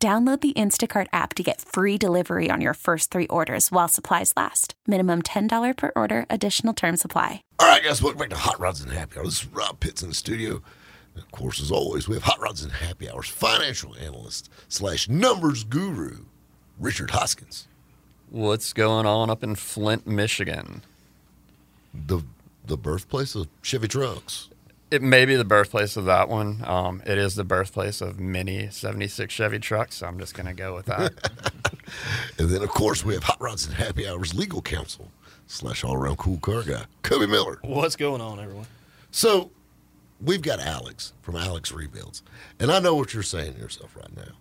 Download the Instacart app to get free delivery on your first three orders while supplies last. Minimum $10 per order, additional term supply. All right, guys, welcome back to Hot Rods and Happy Hour. This is Rob Pitts in the studio. And of course, as always, we have Hot Rods and Happy Hours financial analyst slash numbers guru, Richard Hoskins. What's going on up in Flint, Michigan? The the birthplace of Chevy trucks. It may be the birthplace of that one. Um, it is the birthplace of many 76 Chevy trucks, so I'm just going to go with that. And then, of course, we have Hot Rods and Happy Hours legal counsel slash all around cool car guy, Kobe Miller. What's going on, everyone? So we've got Alex from Alex Rebuilds. And I know what you're saying to yourself right now.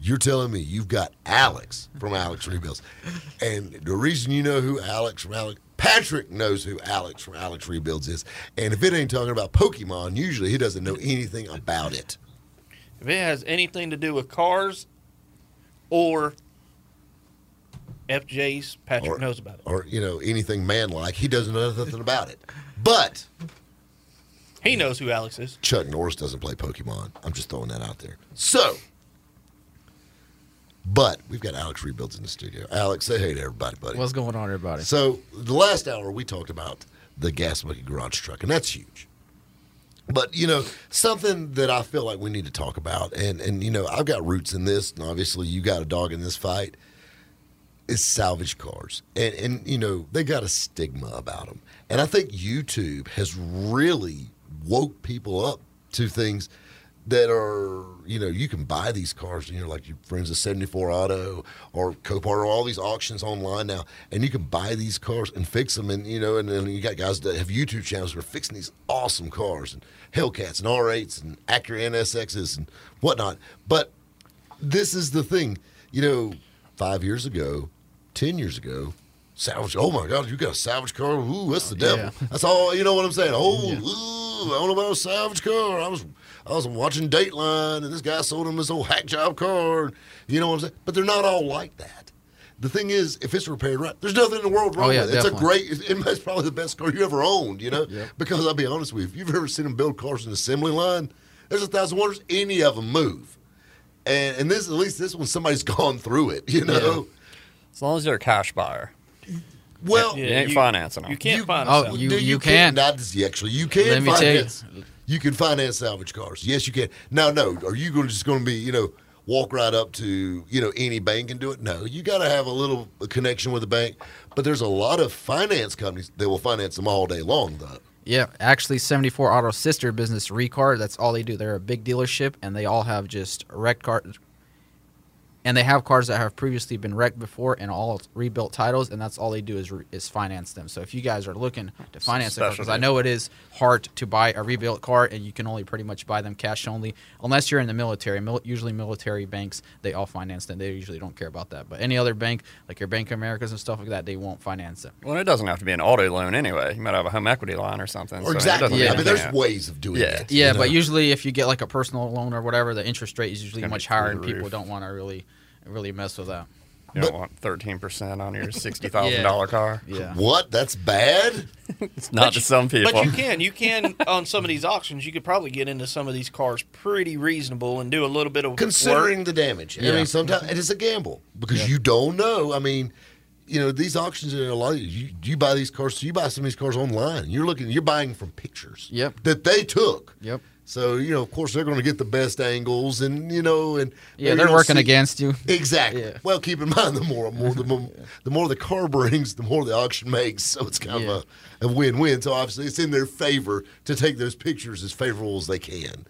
You're telling me you've got Alex from Alex Rebuilds. And the reason you know who Alex from Alex Patrick knows who Alex from Alex Rebuilds is. And if it ain't talking about Pokemon, usually he doesn't know anything about it. If it has anything to do with cars or FJ's, Patrick Or- knows about it. Or, you know, anything man like, he doesn't know nothing about it. But He knows who Alex is. Chuck Norris doesn't play Pokemon. I'm just throwing that out there. So, but we've got Alex Rebuilds in the studio. Alex, say hey to everybody, buddy. What's going on, everybody? So the last hour we talked about the gas monkey garage truck, and that's huge. But you know something that I feel like we need to talk about, and and you know I've got roots in this, and obviously you got a dog in this fight. Is salvage cars, and and you know they got a stigma about them, and I think YouTube has really woke people up to things that are you know you can buy these cars you know like your friends at 74 auto or copart or all these auctions online now and you can buy these cars and fix them. And you know and then you got guys that have youtube channels that are fixing these awesome cars and hellcats and r8s and acura nsxs and whatnot. But this is the thing you know five years ago ten years ago salvage oh my god you got a salvage car? Ooh that's the oh, devil. Yeah. that's all you know what i'm saying? Oh ooh, i don't know about a salvage car. I was I was watching Dateline, and this guy sold him this old hack job car. You know what I'm saying? But they're not all like that. The thing is, if it's repaired right, there's nothing in the world oh, wrong Oh, yeah, with it. It's a great. it- It's probably the best car you ever owned. You know, because I'll be honest with you, if you've ever seen them build cars in the assembly line, there's a thousand wonders. Any of them move, and and this at least this one somebody's gone through it. You know, as long as you're a cash buyer. well, You ain't financing them. You can't You- find oh, a salvage. you- Do you can. Not just- actually, you can Let me tell you. You can finance salvage cars. Yes, you can. Now, no, are you going just going to be you know walk right up to you know any bank and do it? No, you got to have a little connection with the bank. But there's a lot of finance companies that will finance them all day long, though. Yeah, actually, 74 Auto sister business Recar. That's all they do. They're a big dealership, and they all have just wrecked cars. And they have cars that have previously been wrecked before, and all rebuilt titles, and that's all they do is re- is finance them. So if you guys are looking to finance a car, because I know it is hard to buy a rebuilt car, and you can only pretty much buy them cash only, unless you're in the military. Mil- usually, military banks they all finance them. They usually don't care about that. But any other bank, like your Bank of Americas and stuff like that, they won't finance them. Well, it doesn't have to be an auto loan anyway. You might have a home equity line or something. Or so exactly. Yeah. I mean, there's be- ways of doing Yeah. that. Yeah, you but usually if you get like a personal loan or whatever, the interest rate is usually much higher, and people roof. don't want to really, really mess with that. You don't want 13% on your $60,000 car. Yeah. what? That's bad. It's not to some people. But you can, you can on some of these auctions, you could probably get into some of these cars pretty reasonable and do a little bit of considering work. the damage. I mean, sometimes it is a gamble because you don't know. I mean, you know, these auctions are a lot. Of, you you buy these cars, So you buy some of these cars online. You're looking, you're buying from pictures. Yep. That they took. Yep. So you know, of course, they're going to get the best angles, and you know, and Yeah, they're working see- against you. Exactly. Yeah. Well, keep in mind, the more, more, the more, the more the car brings, the more the auction makes. So it's kind of a, a win-win. So obviously, it's in their favor to take those pictures as favorable as they can.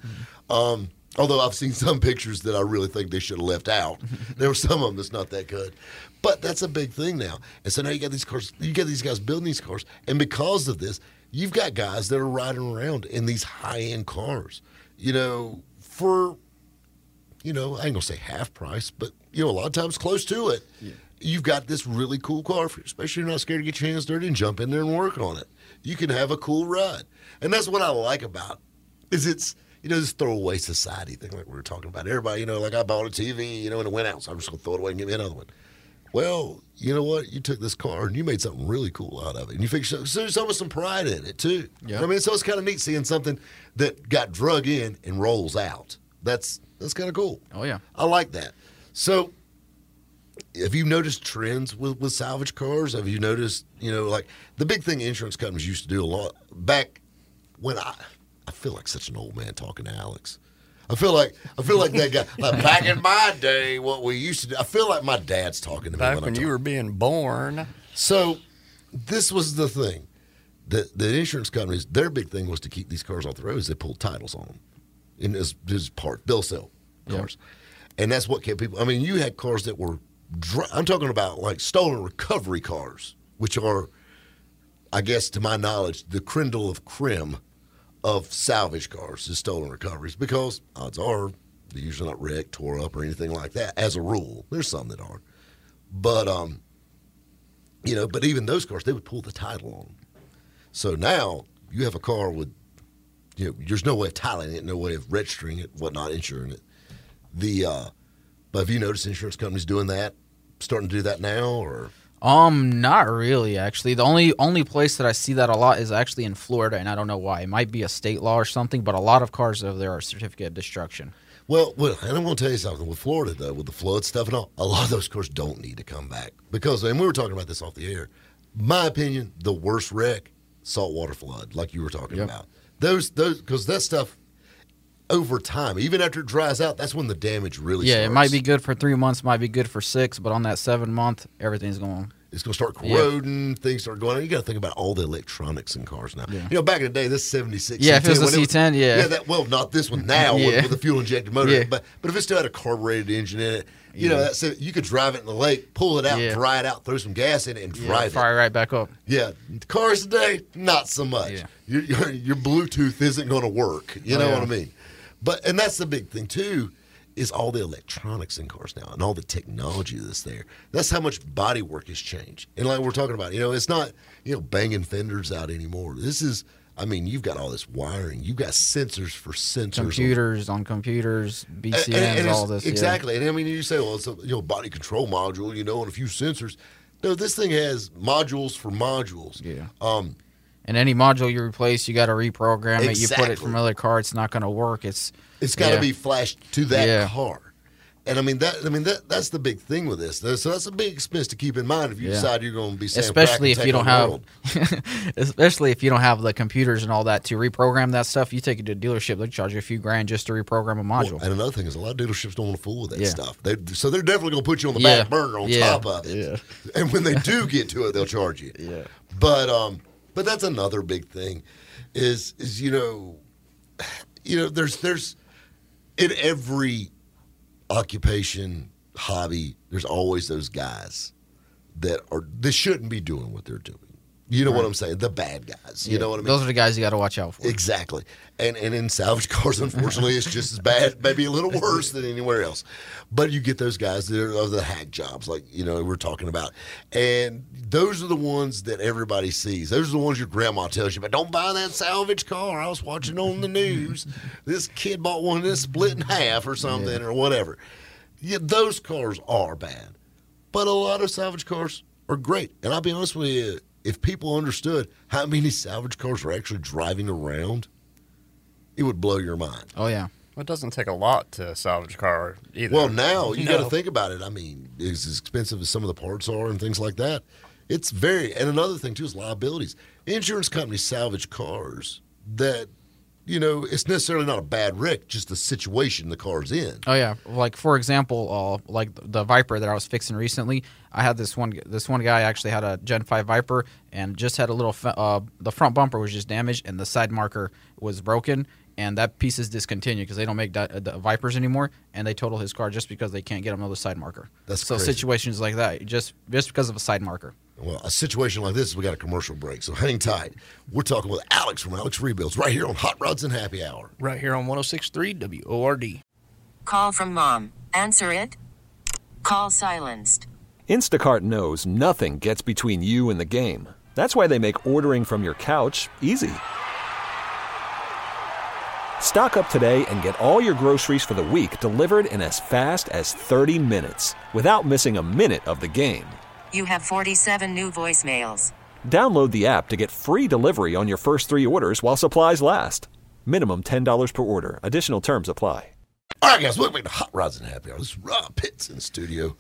Um, although I've seen some pictures that I really think they should have left out. there were some of them that's not that good. But that's a big thing now. And so now you got these cars, you got these guys building these cars, and because of this, you've got guys that are riding around in these high-end cars. You know, for you know, I ain't gonna say half price, but you know, a lot of times close to it. You've got this really cool car, for, especially if you're not scared to get your hands dirty and jump in there and work on it. You can have a cool ride, and that's what I like about it, is it's you know this throwaway society thing like we were talking about. Everybody, you know, like I bought a TV, you know, and it went out, so I'm just gonna throw it away and get me another one. Well, you know what? You took this car and you made something really cool out of it, and you figured so, so there's almost some pride in it too. Yeah. I mean, so it's kind of neat seeing something that got drug in and rolls out. That's that's kind of cool. Oh yeah. I like that. So, have you noticed trends with, with salvage cars? Have you noticed, you know, like the big thing insurance companies used to do a lot back when I, I feel like such an old man talking to Alex. I feel like I feel like that guy. Like back in my day, what we used to do. I feel like my dad's talking to me Back when, when you were being born. So, this was the thing. The the insurance companies, their big thing was to keep these cars off the roads. They pulled titles on them, and as this part they'll sell cars, and that's what kept people. I mean, you had cars that were. dr- I'm talking about like stolen recovery cars, which are, I guess, to my knowledge, the crindle of crim of salvage cars is stolen recoveries because odds are they're usually not wrecked, tore up, or anything like that. As a rule, there's some that are, but um, you know, but even those cars, they would pull the title on. So now you have a car with, you know, there's no way of titling it, no way of registering it, whatnot, insuring it. The, uh, but have you noticed insurance companies doing that, starting to do that now, or Um, not really. Actually, the only only place that I see that a lot is actually in Florida, and I don't know why. It might be a state law or something, but a lot of cars over there are certificate of destruction. Well, well, and I'm going to tell you something with Florida though, with the flood stuff and all. A lot of those cars don't need to come back because, and we were talking about this off the air. My opinion, the worst wreck, saltwater flood, like you were talking Yep. about. Those, those, because that stuff over time, even after it dries out, that's when the damage really. yeah, starts. it might be good for three months, might be good for six, but on that seven month, everything's going. It's going to start Yeah. corroding. Things start going. on. You got to think about all the electronics in cars now. Yeah. You know, back in the day, this '76. Yeah, if it was a when C10, yeah. yeah. That, well, not this one now Yeah. with, with the fuel injected motor. Yeah. But but if it still had a carbureted engine in it, you know, Yeah. that's it. You could drive it in the lake, pull it out, Yeah. dry it out, throw some gas in it, and Yeah, drive it. fire right back up. Yeah, cars today, not so much. Yeah. Your, your your Bluetooth isn't going to work. You Oh, know yeah. what I mean? But and that's the big thing too, is all the electronics in cars now and all the technology that's there. That's how much body work has changed. And like we're talking about, you know, it's not you know banging fenders out anymore. This is. I mean, you've got all this wiring. You've got sensors for sensors. Computers on computers, and- BCMs, and- and all this. yeah. Exactly. And I mean, you say, well, it's a you know body control module, you know, and a few sensors. No, this thing has modules for modules. Yeah. Um, And any module you replace, you got to reprogram it. You put it from another car, it's not going to work. It's It's got to Yeah. be flashed to that Yeah. car. And I mean that. I mean that. That's the big thing with this. So that's a big expense to keep in mind if you Yeah. decide you're going to be especially if you don't have, especially if you don't have the computers and all that to reprogram that stuff. You take it to a dealership, they'll charge you a few grand just to reprogram a module. Well, and another thing is a lot of dealerships don't want to fool with that Yeah. stuff. They, so they're definitely going to put you on the Yeah. back burner on top of it. And when they do get to it, they'll charge you. Yeah. But um, but that's another big thing, is is you know, you know, there's there's in every occupation hobby, there's always those guys that are they shouldn't be doing what they're doing. You know what I'm saying? The bad guys. You Yeah. know what I mean? Those are the guys you got to watch out for. Exactly. And and in salvage cars, unfortunately, it's just as bad, maybe a little worse than anywhere else. But you get those guys that are the hack jobs, like you know we're talking about, and those are the ones that everybody sees. Those are the ones your grandma tells you about. Don't buy that salvage car. I was watching on the news. this kid bought one that's split in half or something or whatever. Yeah, those cars are bad, but a lot of salvage cars are great. And I'll be honest with you, if people understood how many salvage cars are actually driving around, it would blow your mind. Oh yeah. Well, it doesn't take a lot to salvage a car either. Well, now you got to think about it. I mean, it's as expensive as some of the parts are and things like that, it's very. And another thing too is liabilities. Insurance companies salvage cars that, you know, it's necessarily not a bad wreck, just the situation the car's in. Oh yeah, like for example, uh, like the Viper that I was fixing recently. I had this one. This one guy actually had a Gen Five Viper and just had a little. Uh, the front bumper was just damaged and the side marker was broken, and that piece is discontinued because they don't make di- uh, the Vipers anymore, and they total his car just because they can't get another side marker. That's so crazy. situations like that, just just because of a side marker. Well, a situation like this, we got a commercial break, so hang tight. We're talking with Alex from Alex Rebuilds right here on Hot Rods and Happy Hour. Right here on 1063 WORD. Call from mom. Answer it. Call silenced. Instacart knows nothing gets between you and the game. That's why they make ordering from your couch easy. Stock up today and get all your groceries for the week delivered in as fast as 30 minutes without missing a minute of the game. You have 47 new voicemails. Download the app to get free delivery on your first three orders while supplies last. Minimum $10 per order. Additional terms apply. All right, guys, welcome back to Hot Rods and Happy Hour. This is Rob Pitts in the studio.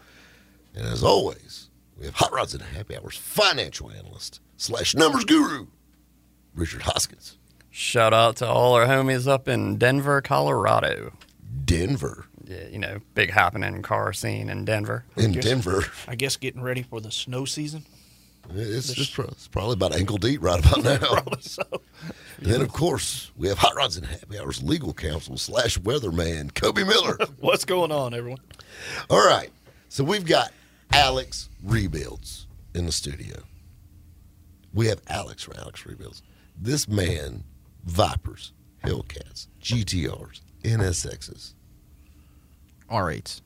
And as always, we have Hot Rods and Happy Hours financial analyst slash numbers guru, Richard Hoskins. Shout out to all our homies up in Denver, Colorado. Denver. Yeah, you know, big happening car scene in Denver. In Denver. I guess getting ready for the snow season. It's, it's, pro- it's probably about ankle deep right about now. Probably so. And then, of course, we have Hot Rods and Happy Hours legal counsel slash weatherman, Kobe Miller. What's going on, everyone? All right. So we've got Alex Rebuilds in the studio. We have Alex from Alex Rebuilds. This man, Vipers, Hellcats, GTRs, NSXs, R8s.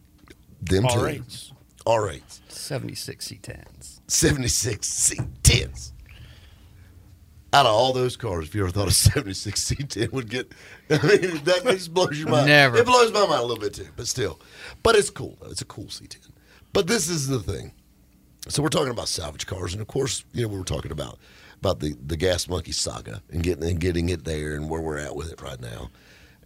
them All two. right. R8s, 76 C10s. 76 C10s. Out of all those cars, if you ever thought a 76 C10 would get, I mean, that just blows your mind. Never. It blows my mind a little bit too, but still. But it's cool, though. It's a cool C10. But this is the thing. So we're talking about salvage cars, and of course, you know, we were talking about about the, the Gas Monkey saga and getting and getting it there and where we're at with it right now.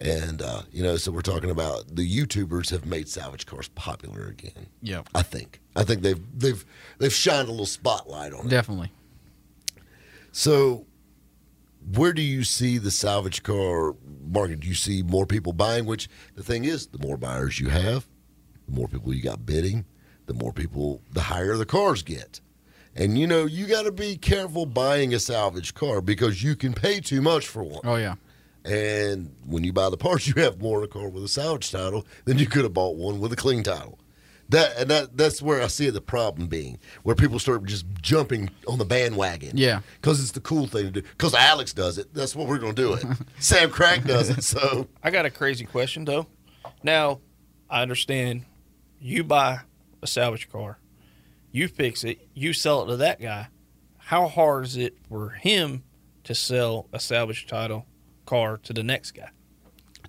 And uh, you know, so we're talking about the YouTubers have made salvage cars popular again. Yep. I think. I think they've they've they've shined a little spotlight on it. Definitely. So, where do you see the salvage car market? Do you see more people buying? Which the thing is, the more buyers you have, the more people you got bidding, the more people, the higher the cars get. And you know, you got to be careful buying a salvage car because you can pay too much for one. Oh yeah. And when you buy the parts, you have more in a car with a salvage title than you could have bought one with a clean title. That and that that's where I see the problem being, where people start just jumping on the bandwagon. Yeah. because it's the cool thing to do. Because Alex does it, that's what we're going to do it. Samcrac does it, so I got a crazy question though. Now, I understand you buy a salvage car, you fix it, you sell it to that guy. How hard is it for him to sell a salvage title car to the next guy?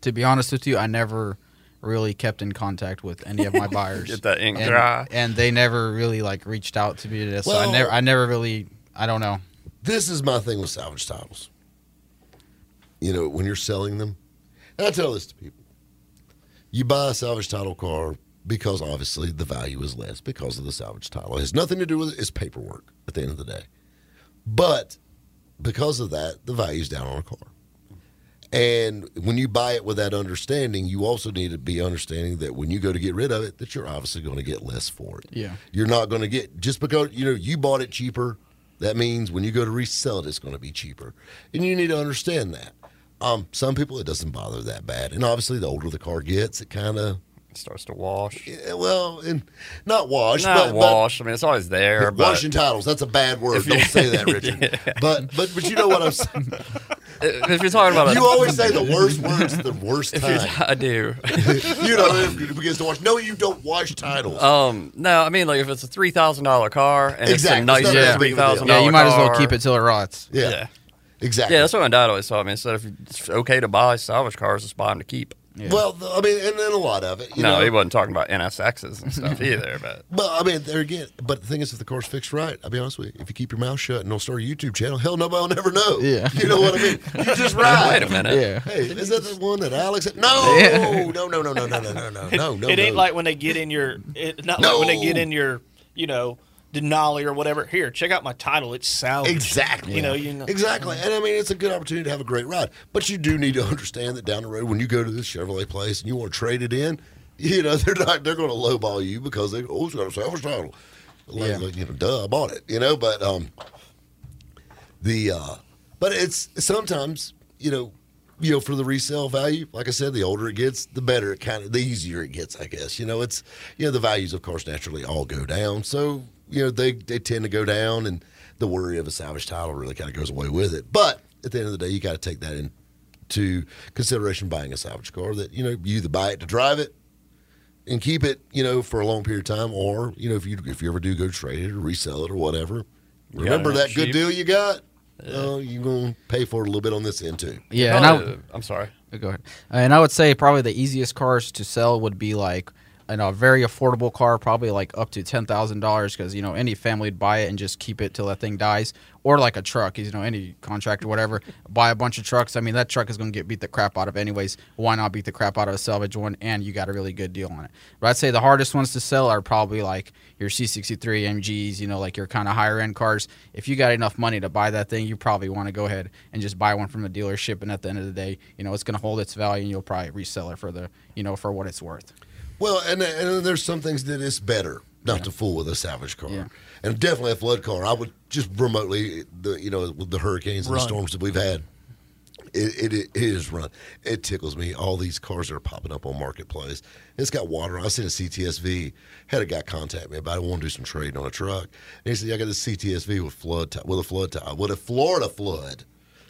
To be honest with you, I never really kept in contact with any of my buyers. Get that ink and, dry. and they never really like reached out to me. To this, so I never, I never really, I don't know. this is my thing with salvage titles. You know, when you're selling them, and I tell this to people, you buy a salvage title car because obviously the value is less because of the salvage title. It has nothing to do with it. It's paperwork at the end of the day. But because of that, the value's down on a car. And when you buy it with that understanding, you also need to be understanding that when you go to get rid of it, that you're obviously going to get less for it. Yeah. You're not going to get just because you know you bought it cheaper. That means when you go to resell it, it's going to be cheaper, and you need to understand that. Um, some people it doesn't bother that bad, and obviously the older the car gets, it kind of It starts to wash. yeah, well, and not wash, Not but, wash. I mean, it's always there. But But washing titles, that's a bad word. You- Don't say that, Richard. But but but you know what I'm saying. if you're talking about, a, You always say the worst words the worst if you're, time. I do. you know, it begins to wash. No, you don't wash titles. Um, no, I mean, like if it's a three thousand dollar car and Exactly. it's a It's nice not that three big of a deal. thousand Yeah, you might as well keep it till it rots. yeah, yeah. exactly. Yeah, that's what my dad always taught me. So if it's okay to buy salvage cars, just buy them to keep. Yeah. Well, I mean, and then a lot of it. You no, know, he wasn't talking about NSXs and stuff either. But But I mean, there again. But the thing is, if the car's fixed right, I'll be honest with you. If you keep your mouth shut and don't start a YouTube channel, hell, nobody will never know. Yeah. you know what I mean. You just ride. wait a minute. Yeah. Hey, is that the one that Alex? Had? No, Yeah. no, no, no, no, no, no, no, no, no, no. it ain't no. like when they get in your, it, not like when they get in your, you know, Denali or whatever. Here, check out my title. It's salvage. Exactly. You know, you know. Exactly. And I mean, it's a good opportunity to have a great ride. But you do need to understand that down the road, when you go to this Chevrolet place and you want to trade it in, you know, they're not, they're going to lowball you because they, oh, it's got a salvage title. Like, Yeah. like, you know, duh, I bought it, you know, but, um, the, uh, but it's sometimes, you know, you know, for the resale value, like I said, the older it gets, the better it kind of, the easier it gets, I guess. You know, it's, you know, the values, of course, naturally all go down. So, you know, they, they tend to go down and the worry of a salvage title really kind of goes away with it. But at the end of the day, you got to take that into consideration buying a salvage car that, you know, you either buy it to drive it and keep it, you know, for a long period of time, or you know, if you if you ever do go trade it or resell it or whatever, remember that cheap. good deal you got. Oh, you're gonna pay for it a little bit on this end too. Yeah, and I, I'm sorry. Oh, go ahead. And I would say probably the easiest cars to sell would be like know, a very affordable car, probably like up to ten thousand dollars, because you know any family would buy it and just keep it till that thing dies, or like a truck. You know, any contractor, whatever, buy a bunch of trucks. I mean, that truck is going to get beat the crap out of anyways. Why not beat the crap out of a salvage one, and you got a really good deal on it? But I'd say the hardest ones to sell are probably like your C63 MGs. You know, like your kind of higher end cars. If you got enough money to buy that thing, you probably want to go ahead and just buy one from the dealership. And at the end of the day, you know, it's going to hold its value, and you'll probably resell it for the you know for what it's worth. Well, and and there's some things that it's better not to fool with a salvage car, Yeah. and definitely a flood car. I would just remotely, the you know, with the hurricanes and the storms that we've had, it, it, it is run. It tickles me. All these cars are popping up on marketplace. It's got water. I seen a CTSV. Had a guy contact me about I want to do some trading on a truck, and he said, "I got a CTSV with flood ti- with a flood ti- with a Florida flood."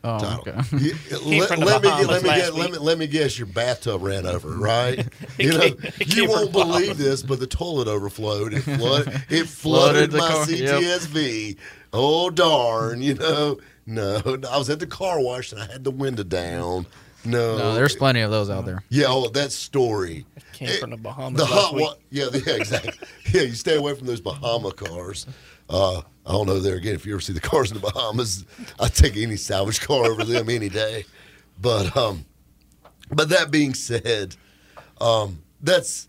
Oh, title. okay. You- let, let me let me last let me let me guess. Your bathtub ran over, right? you know, came- you won't from believe this, but the toilet overflowed. It flooded. It Flooded flooded my car, yep. CTSV. Oh darn! You know, no, I was at the car wash and I had the window down. No, No, there's plenty of those out there. yeah, oh, that story. Came It- from the Bahamas The last hot week. wa- yeah, yeah, exactly. yeah, you stay away from those Bahama cars. Uh, I don't know there again. If you ever see the cars in the Bahamas, I'd take any salvage car over them any day. But um, but that being said, um, that's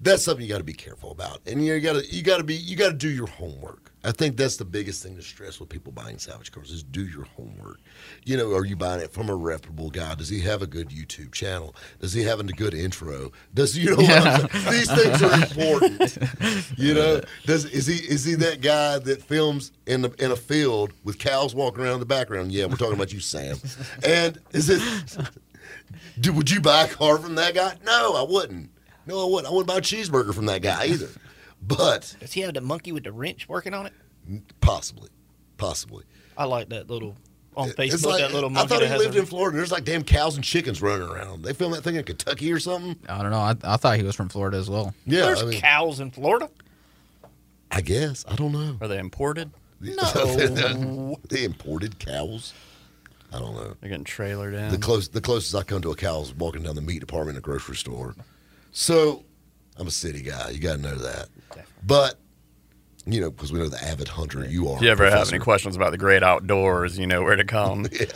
that's something you got to be careful about, and you got to you got to be you got to do your homework. I think that's the biggest thing to stress with people buying salvage cars is do your homework. You know, are you buying it from a reputable guy? Does he have a good YouTube channel? Does he have a good intro? Does you know what these things are important. You know, does is he is he that guy that films in the in a field with cows walking around in the background? Yeah, we're talking about you, Sam. And is it? Do, would you buy a car from that guy? No, I wouldn't. No, I wouldn't. I wouldn't buy a cheeseburger from that guy either. But Does he have the monkey with the wrench working on it? possibly, possibly. I like that little on Facebook. It's like, that little monkey. I thought he lived a, in Florida. There's like damn cows and chickens running around. They filmed that thing in Kentucky or something. I don't know. I, I thought he was from Florida as well. Yeah, There's I, mean, cows in Florida. I guess I don't know. Are they imported? No, they imported cows. I don't know. They're getting trailered in. The close, the closest I come to a cow is walking down the meat department in a grocery store. So, I'm a city guy. You got to know that. But you know, because we know the avid hunter you are. if you ever have any questions about the great outdoors, you know where to come. Yeah.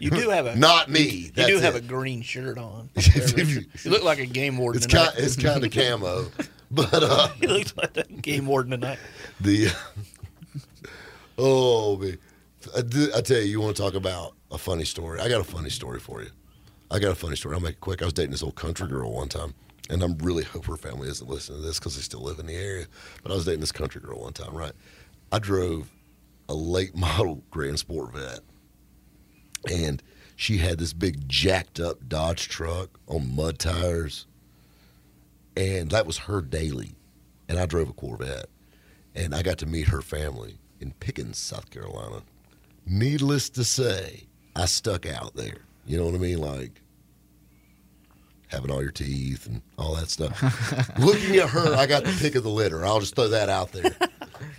You do have a Not me. You That's do have it. a green shirt on. You- you look like a game warden. It's tonight. kind. It's kind of camo, but uh, He looks like that game warden tonight. the oh man, I, did- I tell you, you want to talk about a funny story? I got a funny story for you. I got a funny story. I'll make it quick. I was dating this old country girl one time, and I'm really hope her family isn't listening to this because they still live in the area. But I was dating this country girl one time, right? I drove a late model Grand Sport Vet, and she had this big jacked up Dodge truck on mud tires, and that was her daily. And I drove a Corvette, and I got to meet her family in Pickens, South Carolina. Needless to say, I stuck out there. You know what I mean? Like having all your teeth and all that stuff. Looking at her, I got the pick of the litter. I'll just throw that out there.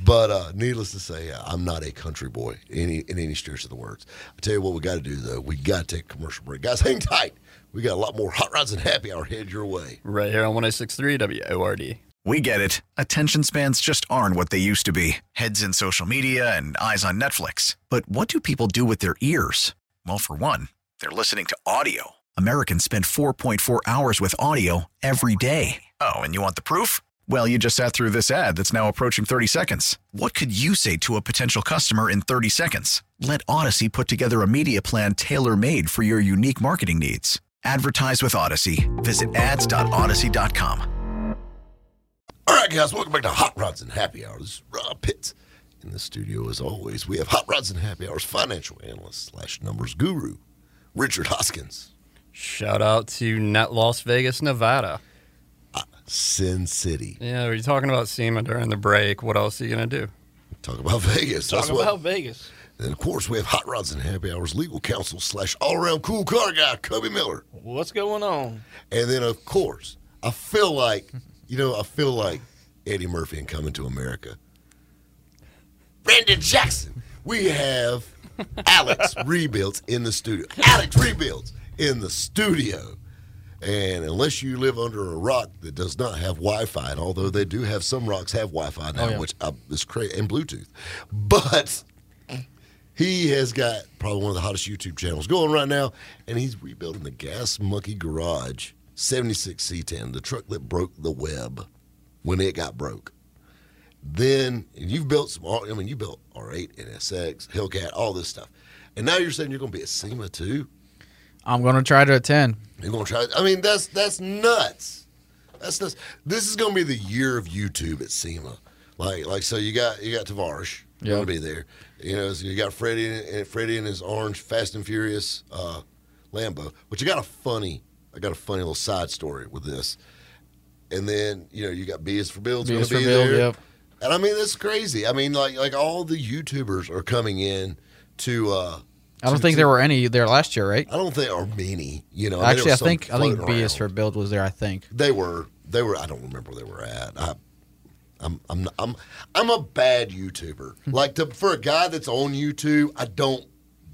But uh, needless to say, I'm not a country boy in any, in any stretch of the words. I tell you what, we got to do though. We got to take a commercial break, guys. Hang tight. We got a lot more hot rods and happy hour head your way. right here on 1063 WORD. We get it. Attention spans just aren't what they used to be heads in social media and eyes on Netflix. But what do people do with their ears? Well, for one, they're listening to audio. Americans spend 4.4 hours with audio every day. Oh, and you want the proof? Well, you just sat through this ad that's now approaching 30 seconds. What could you say to a potential customer in 30 seconds? Let Audacy put together a media plan tailor made for your unique marketing needs. Advertise with Audacy. Visit ads.audacy.com. All right, guys, welcome back to Hot Rods and Happy Hours. Rob Pitts. In the studio, as always, we have Hot Rods and Happy Hours financial analyst slash numbers guru, Richard Hoskins. Shout out to Net Las Vegas, Nevada. Sin City. Yeah, we are talking about SEMA during the break. What else are you going to do? Talk about Vegas. Talk That's what- about Vegas. And of course, we have Hot Rods and Happy Hours legal counsel slash all around cool car guy, Kobe Miller. What's going on? And then, of course, I feel like you know, I feel like Eddie Murphy and Coming to America. Brandon Jackson. We have Alex Rebuilds in the studio. Alex Rebuilds in the studio. And unless you live under a rock that does not have Wi-Fi, and although they do have some rocks have Wi-Fi now, Oh, yeah. which uh, is crazy, and Bluetooth, but he has got probably one of the hottest YouTube channels going right now, and he's rebuilding the Gas Monkey Garage 76 C10, the truck that broke the web when it got broke. Then and you've built some. I mean, you built R8, NSX, Hellcat, all this stuff, and now you're saying you're going to be at SEMA too. I'm going to try to attend. You're going to try. I mean, that's that's nuts. That's nuts. This is going to be the year of YouTube at SEMA. Like like so, you got you got Tavarish Going to be there. You know, so you got Freddie and Freddie in his orange Fast and Furious uh, Lambo. But you got a funny. I got a funny little side story with this. And then you know you got B is for Build's going to be there. yep. And I mean that's crazy. I mean like like all the YouTubers are coming in to. uh I don't to- think to- there were any there last year, right? I don't think there are many. You know, Actually, I think I think floating B is for Build was there. I think. They were. They were. I don't remember where they were at. I, I'm. I'm. I'm. I'm a bad YouTuber. like to, for a guy that's on YouTube, I don't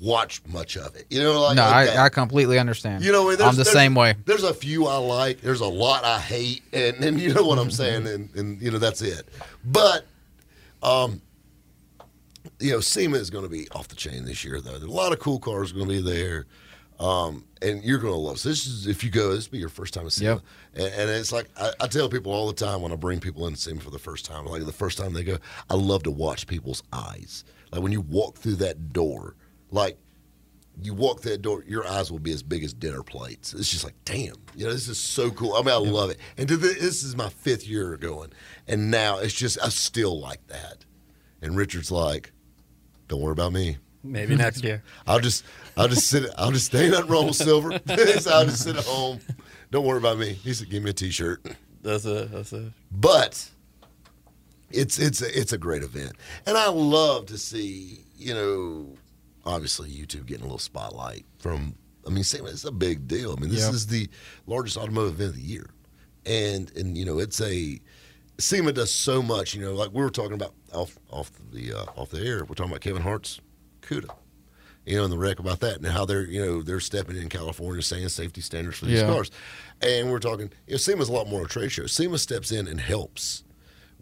watch much of it. You know, like no, like. I, I completely understand. You know, I'm the same way. There's a few I like. There's a lot I hate, and, and you know what I'm saying, and, and you know that's it. But, um, you know, SEMA is going to be off the chain this year, though. There's a lot of cool cars going to be there, um, and you're going to love. So this is if you go, this will be your first time at SEMA, Yep. and, and it's like I, I tell people all the time when I bring people in SEMA for the first time, like the first time they go, I love to watch people's eyes. Like when you walk through that door, like you walk that door, your eyes will be as big as dinner plates. It's just like, damn, you know, this is so cool. I mean, I love it. And to the, this is my fifth year going, and now it's just I still like that. And Richard's like, don't worry about me. Maybe next year. I'll just, I'll just sit. I'll just stay wrong with silver. I'll just sit at home. Don't worry about me. He said, give me a T-shirt. That's a that's a But it's it's a, it's a great event, and I love to see you know obviously YouTube getting a little spotlight from. I mean, same it's a big deal. I mean, this Yep. is the largest automotive event of the year, and and you know it's a SEMA does so much. You know, like we were talking about off off the uh, off the air. We're talking about Kevin Hart's CUDA. You know, in the wreck about that and how they're you know they're stepping in California saying safety standards for these Yeah. cars, and we're talking. You know, SEMA's a lot more a trade show. SEMA steps in and helps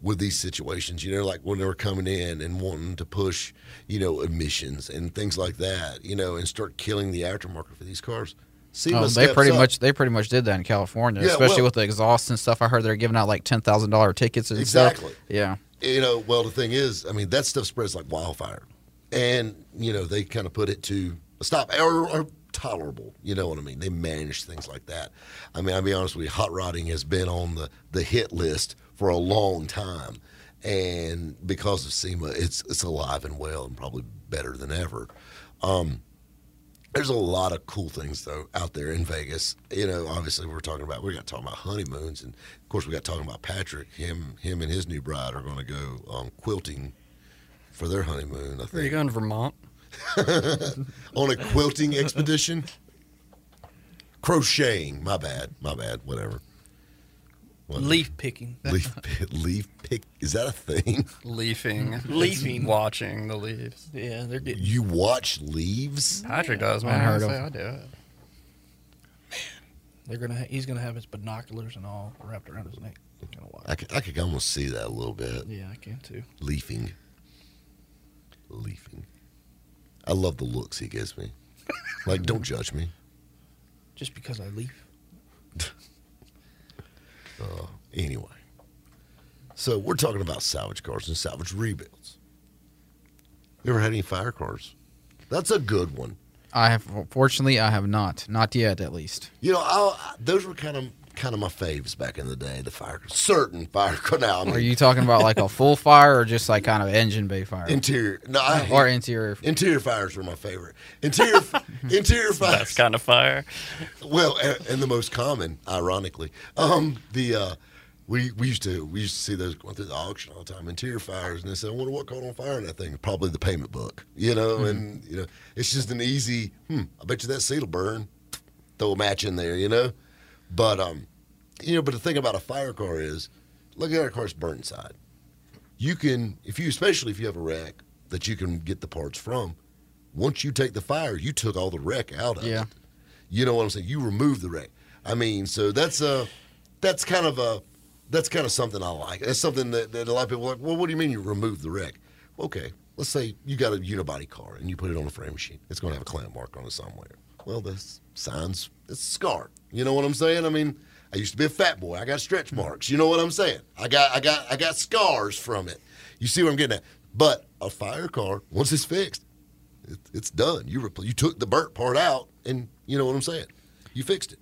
with these situations. You know, like when they were coming in and wanting to push, you know, emissions and things like that. You know, and start killing the aftermarket for these cars. SEMA Oh, they pretty up. much they pretty much did that in California, Yeah, especially well- with the exhaust and stuff. I heard they're giving out like ten thousand dollar tickets and Exactly. stuff. Yeah, you know, well, the thing is, I mean, that stuff spreads like wildfire, and you know, they kind of put it to a stop or, or tolerable. You know what I mean? They manage things like that. I mean, I'll be honest with you, hot rodding has been on the the hit list for a long time, and because of SEMA, it's it's alive and well and probably better than ever. Um, there's a lot of cool things though out there in Vegas. You know, obviously we're talking about we got talking about honeymoons, and of course we got talking about Patrick. Him, him, and his new bride are going to go um, quilting for their honeymoon. I Where are you think going, Vermont? on a quilting expedition. Crocheting. My bad. My bad. Whatever. What- Leaf picking. leaf leaf pick. Is that a thing? Leafing. Leafing. Watching the leaves. Yeah, they're getting. You watch leaves? Patrick does, man. I heard say I do it. They're gonna. Ha- he's gonna have his binoculars and all wrapped around his neck. Gonna watch. I could, I could almost see that a little bit. Yeah, I can too. Leafing. Leafing. I love the looks he gives me. Like, don't judge me. Just because I leaf. Uh, anyway. So we're talking about salvage cars and salvage rebuilds. You ever had any fire cars? That's a good one. I have. Fortunately, I have not. Not yet, at least. You know, I, those were kind of kind of my faves back in the day. The fire certain fire car. Now, I mean, Are you talking about like a full fire or just like kind of engine bay fire interior? No, I, or interior? interior fires were my favorite. Interior interior That's kind of fire. Well, and, and the most common, ironically, um, the uh, we we used to we used to see those going through the auction all the time. Interior fires, and they said, "I wonder what caught on fire in that thing." Probably the payment book, you know. And you know, it's just an easy. Hmm, I bet you that seat'll burn. Throw a match in there, you know. But um, you know, but the thing about a fire car is look at our car's burnt side. You can, if you, especially if you have a wreck that you can get the parts from. Once you take the fire, you took all the wreck out of Yeah. it. You know what I'm saying? You remove the wreck. I mean, so that's a, that's kind of a, that's kind of something I like. That's something that, that a lot of people are like. Well, what do you mean you remove the wreck? Okay, let's say you got a unibody car and you put it on a frame machine. It's going to have a clamp mark on it somewhere. Well, the signs it's scarred. You know what I'm saying? I mean, I used to be a fat boy. I got stretch mm-hmm. marks. You know what I'm saying? I got I got I got scars from it. You see what I'm getting at? But a fire car, once it's fixed, it, it's done. You repl- you took the burnt part out, and you know what I'm saying. You fixed it.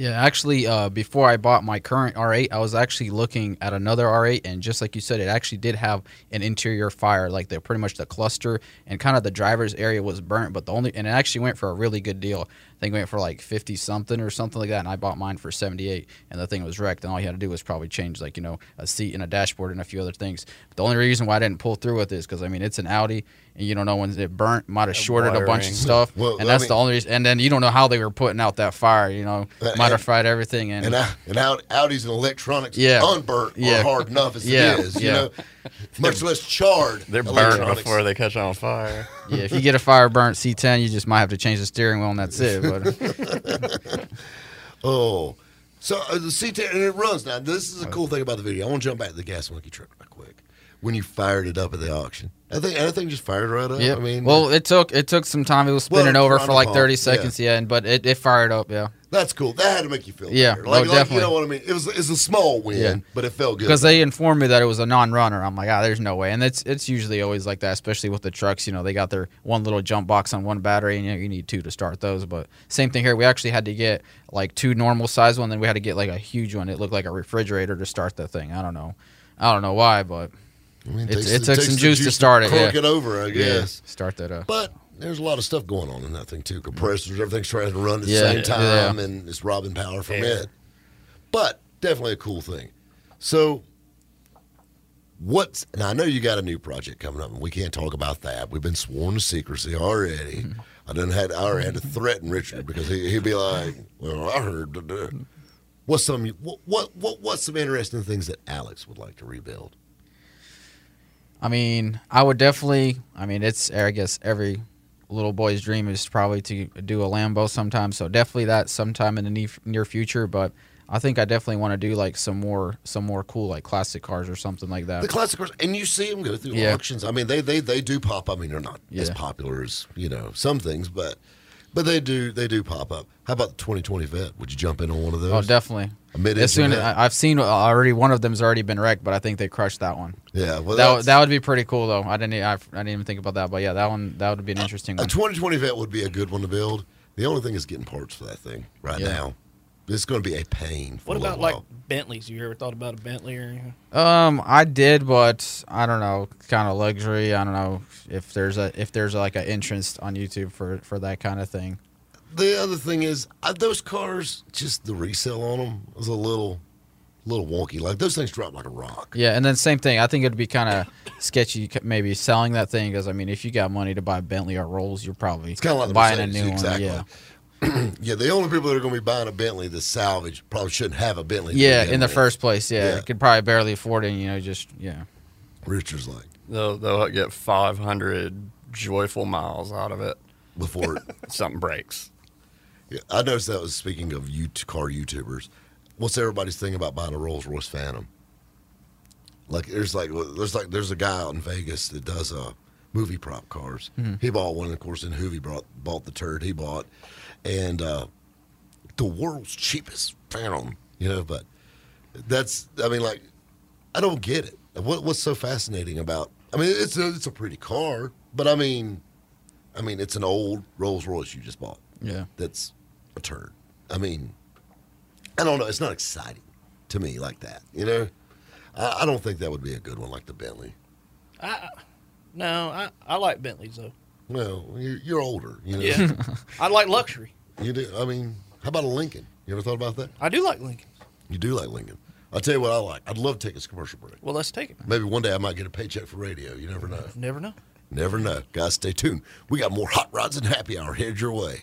Yeah, actually, uh, before I bought my current R8, I was actually looking at another R8, and just like you said, it actually did have an interior fire. Like the pretty much the cluster and kind of the driver's area was burnt, but the only and it actually went for a really good deal. I think it went for like fifty something or something like that, and I bought mine for seventy eight, and the thing was wrecked. And all you had to do was probably change like you know a seat and a dashboard and a few other things. But the only reason why I didn't pull through with this because I mean it's an Audi, you don't know when it burnt, might have shorted a bunch of stuff, Well, and I that's mean- the only reason. And then you don't know how they were putting out that fire. You know, Uh, might have fried everything. And, And I, and Audi, Audis and electronics, Yeah. unburnt Yeah. hard enough as Yeah. it is. You know, much less charred. They're burned electronics. before they catch on fire. yeah, if you get a fire burnt C10, you just might have to change the steering wheel, and that's it. But Oh, so uh, the C10 and it runs now. This is a cool thing about the video. I want to jump back to the gas monkey truck real quick. When you fired it up at the auction, I think everything just fired right up. yeah, I mean, well, it took it took some time. It was spinning Well, over for like 30 yeah. seconds, yeah, and but it, it fired up, yeah, that's cool. That had to make you feel Yeah, better. no, Like, like, you know what I mean? It was it's a small win, Yeah. but it felt good. because they informed me that it was a non-runner. I'm like, ah, there's no way, and it's it's usually always like that, especially with the trucks. You know, they got their one little jump box on one battery, and you, know, you need two to start those. But same thing here. We actually had to get like two normal size one, then we had to get like a huge one. It looked like a refrigerator to start the thing. I don't know, I don't know why, but I mean, It's- takes- it took takes some the juice to start it, Crook yeah. it over, I guess. start that up. But there's a lot of stuff going on in that thing too. Mm-hmm. Compressors, everything's trying to run at the Yeah, same yeah. time, and it's robbing power from Yeah. it. But definitely a cool thing. So, what's and I know you got a new project coming up, and we can't talk about that. We've been sworn to secrecy already. Mm-hmm. I done had I already had to mm-hmm. threaten Richard because he, he'd be like, "Well, I heard." da, da." What's some what, what what what's some interesting things that Alex would like to rebuild? I mean, I would definitely. I mean, it's I guess every little boy's dream is probably to do a Lambo sometime. So definitely that sometime in the near, near future. But I think I definitely want to do like some more some more cool like classic cars or something like that. The classic cars, and you see them go through Yeah. auctions. I mean, they they they do pop. I mean, they're not as popular as you know some things, but but they do they do pop up. How about the 2020 Vet? Would you jump in on one of oh, those? oh, definitely. A mid-engine As soon Vet? I, I've seen already one of them's already been wrecked, but I think they crushed that one. yeah, well, That, that would be pretty cool though. I didn't I, I didn't even think about that, but yeah, that one that would be an interesting a one. 2020 Vet would be a good one to build. The only thing is getting parts for that thing right Yeah. now. It's going to be a pain. For What a little about like. Bentleys? You ever thought about a Bentley or anything? Um, I did, but I don't know, kind of luxury. I don't know if there's a if there's like an entrance on YouTube for for that kind of thing. The other thing is uh, those cars? Just the resale on them was a little little wonky. Like those things drop like a rock. Yeah, and then same thing. I think it'd be kind of sketchy, maybe selling that thing because I mean, if you got money to buy a Bentley or Rolls, you're probably It's kind of like the buying a new exactly. one. Yeah, Yeah, the only people that are going to be buying a Bentley that's salvage probably shouldn't have a Bentley. yeah. In the with. first place, yeah, Yeah. could probably barely afford it. You know, just yeah. Richard's like They'll they'll get 500 joyful miles out of it. before. Something breaks. Yeah, I noticed that was speaking of you car YouTubers. What's everybody's thing about buying a Rolls Royce Phantom? Like there's like there's like there's a guy out in Vegas that does uh movie prop cars. He bought one, of course, and Hoovie brought bought the turd he bought, and uh, the world's cheapest Phantom. You know, but that's I mean like I don't get it. What what's so fascinating about? I mean, it's a it's a pretty car, but I mean, I mean, it's an old Rolls Royce you just bought. Yeah. That's a turd. I mean, I don't know. It's not exciting to me like that. You know, I, I don't think that would be a good one like the Bentley. I No, I, I like Bentleys though. Well, you're, you're older. You know. Yeah, I like luxury. You do. I mean, how about a Lincoln? You ever thought about that? I do like Lincoln. You do like Lincoln. I'll tell you what I like. I'd love to take this commercial break. Well, let's take it. Maybe one day I might get a paycheck for radio. You never know. Never know. Never know. Guys, stay tuned. We got more Hot Rods and Happy Hour headed your way.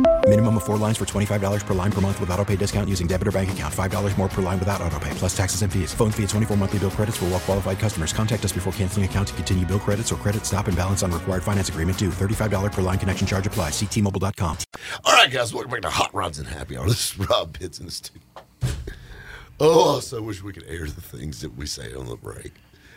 Minimum of four lines for $25 per line per month with auto pay discount using debit or bank account. $5 more per line without auto pay, plus taxes and fees. Phone fee at 24 monthly bill credits for all well qualified customers. Contact us before canceling account to continue bill credits or credit stop and balance on required finance agreement due. $35 per line connection charge applies. Ctmobile.com. All right, guys, welcome back to Hot Rods and Happy Hour. This is Rob Pitts in the studio. Oh, I so wish we could air the things that we say on the break.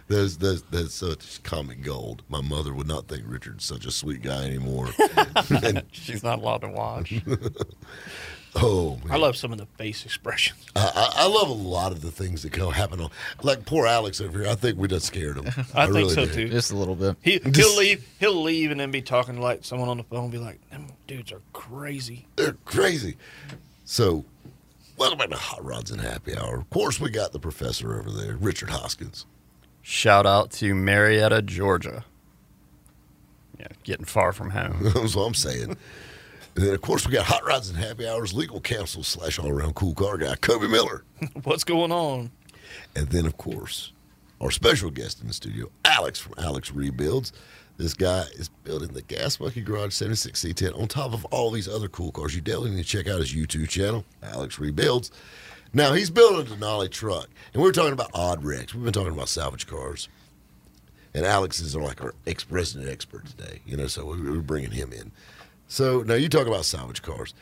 That's, that's, that's such comic gold. My mother would not think Richard's such a sweet guy anymore. And- She's not allowed to watch. oh, I love some of the face expressions. I, I I love a lot of the things that can happen on, like poor Alex over here. I think we just scared him. I, think really so do. too. Just a little bit. He, he'll leave. He'll leave and then be talking to like someone on the phone. Be like, "Them dudes are crazy." They're crazy. So, welcome back to Hot Rods and Happy Hour. Of course, we got the professor over there, Richard Hoskins. Shout out to Marietta, Georgia. Yeah, getting far from home. That's what I'm saying. And then, of course, we got Hot Rods and Happy Hours legal counsel slash all around cool car guy, Kobe Miller. What's going on? And then, of course, our special guest in the studio, Alex from Alex Rebuilds. This guy is building the Gas Monkey Garage 76 C10 on top of all these other cool cars. You definitely need to check out his YouTube channel, Alex Rebuilds. Now, he's building a Denali truck, and we're talking about odd wrecks. We've been talking about salvage cars. And Alex is like our ex resident expert today, you know, so we- we're bringing him in. So now you talk about salvage cars.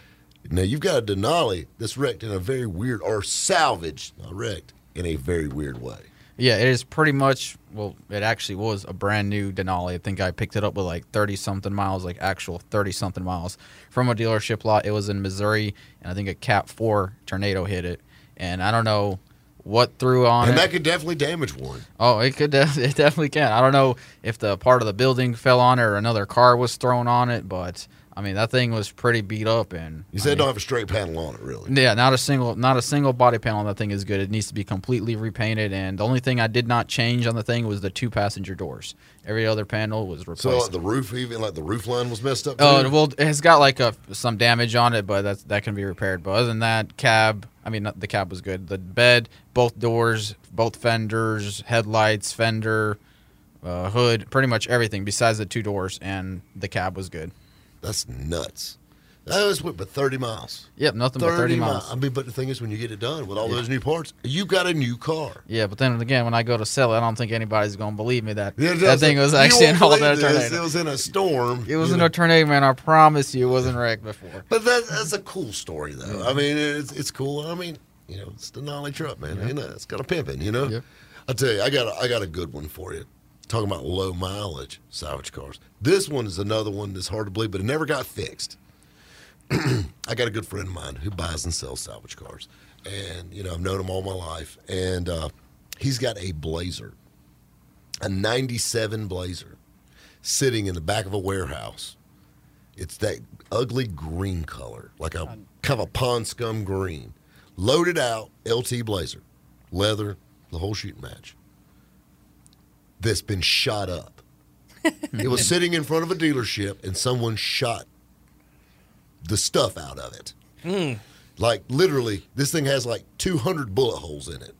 Now you've got a Denali that's wrecked in a very weird, or salvaged, not wrecked, in a very weird way. Yeah, it is pretty much. Well, it actually was a brand new Denali. I think I picked it up with like thirty something miles, like actual thirty something miles from a dealership lot. It was in Missouri, and I think a Cat Four tornado hit it, and I don't know what threw on and it. that could definitely damage one. Oh, it could. Def- it definitely can. I don't know if the part of the building fell on it or another car was thrown on it, but I mean that thing was pretty beat up. And You I said mean, don't have a straight panel on it, really. yeah, not a single, not a single body panel on that thing is good. It needs to be completely repainted. And the only thing I did not change on the thing was the two passenger doors. Every other panel was replaced. So like, the roof, even like the roof line was messed up. Oh too? well, it's got like a some damage on it, but that's that can be repaired. But other than that, cab. I mean, the cab was good. The bed, both doors, both fenders, headlights, fender, uh, hood, pretty much everything besides the two doors, and the cab was good. That's nuts. That was what, but thirty miles. Yep, nothing but thirty miles. I mean, but the thing is, when you get it done with all those new parts, you got a new car. Yeah, but then again, when I go to sell it, I don't think anybody's gonna believe me that Yeah, that thing was actually in all that this. tornado. It was in a storm. It was in know. a tornado, man. I promise you, it wasn't wrecked before. But that, that's a cool story, though. I mean, it's it's cool. I mean, you know, it's the Denali truck, man. You know, it's got a pimping. You know. I tell you, I got a, I got a good one for you. Talking about low mileage salvage cars. This one is another one that's hard to believe, but it never got fixed. I got a good friend of mine who buys and sells salvage cars, and you know, I've known him all my life, and uh, he's got a Blazer, a '97 Blazer, sitting in the back of a warehouse. It's that ugly green color, like a kind of a pond scum green, loaded out LT Blazer, leather, the whole shooting match. That's been shot up. it was sitting in front of a dealership, and someone shot the stuff out of it. Mm. Like literally, this thing has like 200 bullet holes in it.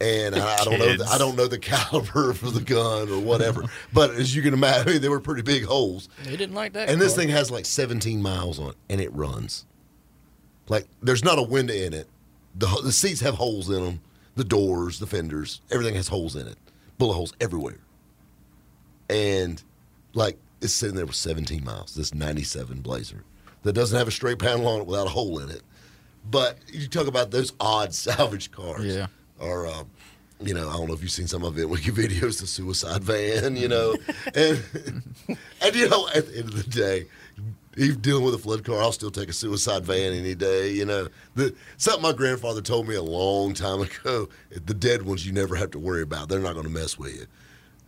And I, I don't know. The, I don't know the caliber for the gun or whatever. but as you can imagine, they were pretty big holes. They didn't like that. And this thing has like 17 miles on it, and it runs. Like there's not a window in it. The the seats have holes in them. The doors, the fenders, everything has holes in it. Bullet holes everywhere. And like it's sitting there with 17 miles. This 97 Blazer that doesn't have a straight panel on it without a hole in it. But you talk about those odd salvage cars. Yeah. Or um, you know, I don't know if you've seen some of it. We get videos the suicide van, you know, and and you know, at the end of the day, even dealing with a flood car, I'll still take a suicide van any day. You know, the something my grandfather told me a long time ago: the dead ones you never have to worry about; they're not going to mess with you.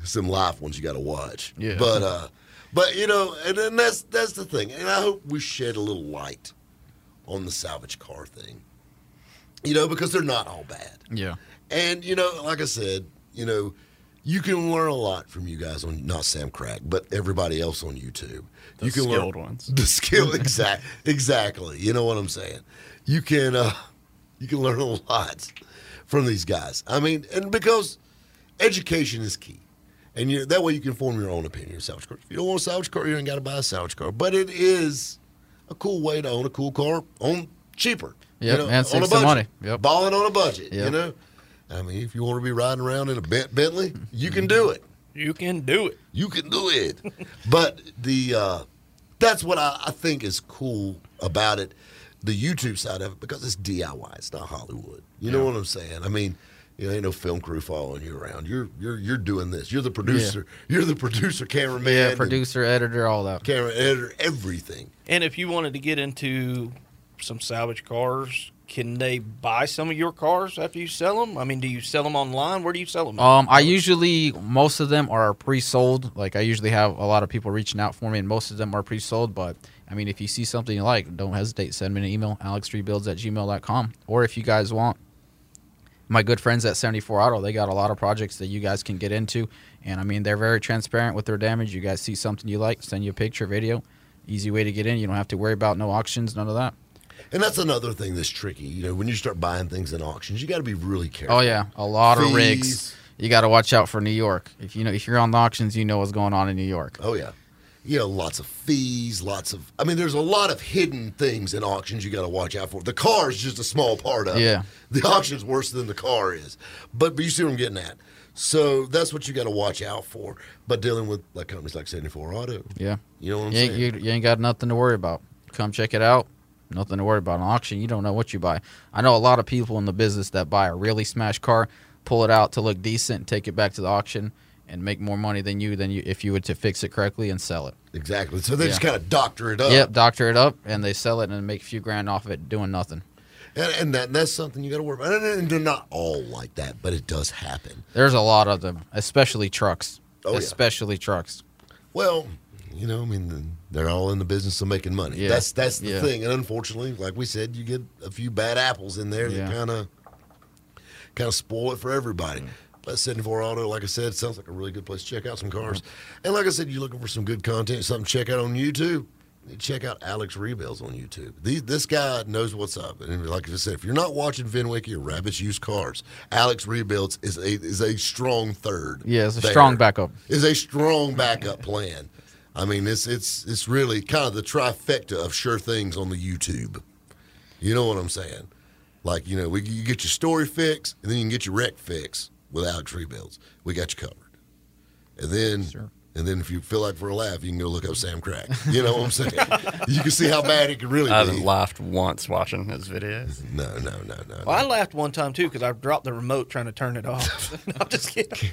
Some live ones you got to watch. Yeah. But uh, but you know, and, and that's that's the thing, and I hope we shed a little light on the salvage car thing. You know, because they're not all bad. Yeah. And you know, like I said, you know, You can learn a lot from you guys on not Samcrac, but everybody else on YouTube. The you can skilled learn, ones. The skill exact exactly. You know what I'm saying? You can uh you can learn a lot from these guys. I mean, and because education is key. And you, that way you can form your own opinion of salvage car. If you don't want a salvage car, you ain't got to buy a salvage car. But it is a cool way to own a cool car on cheaper. Yep, and on save a some money. Yep. Balling on a budget, you know? I mean, if you want to be riding around in a Bent- Bentley, you can do it. You can do it. You can do it. but the uh, that's what I, I think is cool about it, the YouTube side of it, because it's DIY. It's not Hollywood. You know what I'm saying? I mean, you know, ain't no film crew following you around. You're you're you're doing this. You're the producer. You're the producer, cameraman, Yeah, producer, editor, all that. camera editor, everything. And if you wanted to get into some salvage cars, can they buy some of your cars after you sell them? I mean, do you sell them online? Where do you sell them? Um, I usually most of them are pre-sold. Like I usually have a lot of people reaching out for me, and most of them are pre-sold. But I mean, if you see something you like, don't hesitate. Send me an email, alexrebuilds at gmail.com. Or if you guys want, my good friends at 74 Auto, they got a lot of projects that you guys can get into. And I mean, they're very transparent with their damage. You guys see something you like, send you a picture, video. Easy way to get in. You don't have to worry about no auctions, none of that. And that's another thing that's tricky. You know, when you start buying things in auctions, you got to be really careful. Oh yeah, a lot of rigs. You got to watch out for New York. If you know if you're on the auctions, you know what's going on in New York. Oh yeah. You know, lots of fees, lots of. I mean, there's a lot of hidden things in auctions you got to watch out for. The car is just a small part of Yeah. it. The auction's worse than the car is. But, but you see what I'm getting at. So that's what you got to watch out for. But dealing with like companies like 74 Auto, Yeah. you know what I'm You saying? you, you ain't got nothing to worry about. Come check it out. Nothing to worry about. An auction, you don't know what you buy. I know a lot of people in the business that buy a really smashed car, pull it out to look decent, take it back to the auction, and make more money than you than you if you were to fix it correctly and sell it. Exactly. So they just kind of doctor it up. Yep, doctor it up, and they sell it and make a few grand off of it doing nothing. And, and that that's something you got to worry about. And, and they're not all like that, but it does happen. There's a lot of them, especially trucks. Oh, yeah. especially trucks. Well, you know, I mean, they're all in the business of making money. Yeah. That's that's the Yeah. thing. And unfortunately, like we said, you get a few bad apples in there Yeah. that kind of kind of spoil it for everybody. Mm. Uh, but 74 Auto, like I said, sounds like a really good place to check out some cars. And like I said, you're looking for some good content, something to check out on YouTube. Check out Alex Rebuilds on YouTube. These, this guy knows what's up. And like I just said, if you're not watching VINwiki or Rabbits Used Cars, Alex Rebuilds is a is a strong third. Yeah, it's a there. strong backup. Is a strong backup plan. I mean, it's it's it's really kind of the trifecta of sure things on the YouTube. You know what I'm saying? Like you know, we you get your story fix, and then you can get your wreck fix with tree Rebuilds. We got you covered. And then and then if you feel like for a laugh, you can go look up Samcrac. You know what I'm saying? you can see how bad it could really I be. haven't laughed once watching his videos. No, no, no, no. Well, I laughed one time too because I dropped the remote trying to turn it off. no, I'm just kidding.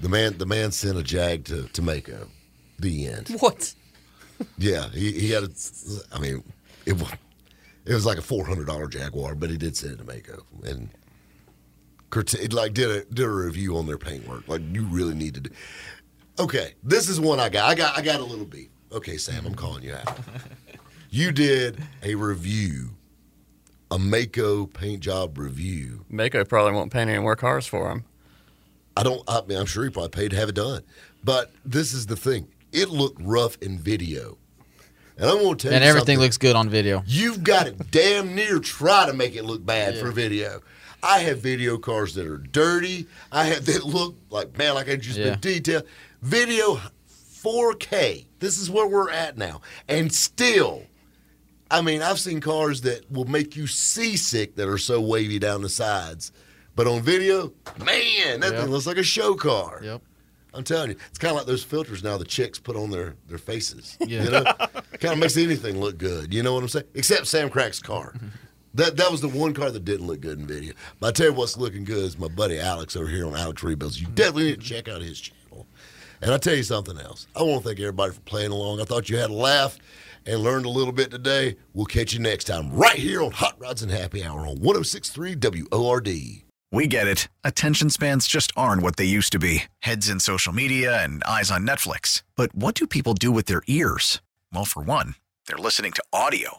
The man, the man sent a jag to to Maaco. The end. What? Yeah, he, he had. A, I mean, it was it was like a four hundred dollar Jaguar, but he did send it to Maaco and curta- like did a did a review on their paintwork. Like you really need to do. Okay, this is one I got. I got I got a little beef. Okay, Sam, I'm calling you out. You did a review, a Maaco paint job review. Maaco probably won't paint any more cars for him. I don't. I mean, I'm sure he probably paid to have it done. But this is the thing. It looked rough in video, and I'm going to tell And you everything something. looks good on video. You've got to damn near try to make it look bad Yeah. for video. I have video cars that are dirty. I have that look like man, like I just Yeah. been detailed. Video 4K. This is where we're at now, and still. I mean, I've seen cars that will make you seasick that are so wavy down the sides. But on video, man, that Yep. thing looks like a show car. Yep. I'm telling you, it's kind of like those filters now the chicks put on their, their faces. Yeah. You know? kind of makes anything look good. You know what I'm saying? Except Samcrac's car. That that was the one car that didn't look good in video. But I tell you what's looking good is my buddy Alex over here on Alex Rebuilds. You definitely need to check out his channel. And I tell you something else. I want to thank everybody for playing along. I thought you had a laugh and learned a little bit today. We'll catch you next time right here on Hot Rods and Happy Hour on 1063 WORD. We get it. Attention spans just aren't what they used to be heads in social media and eyes on Netflix. But what do people do with their ears? Well, for one, they're listening to audio.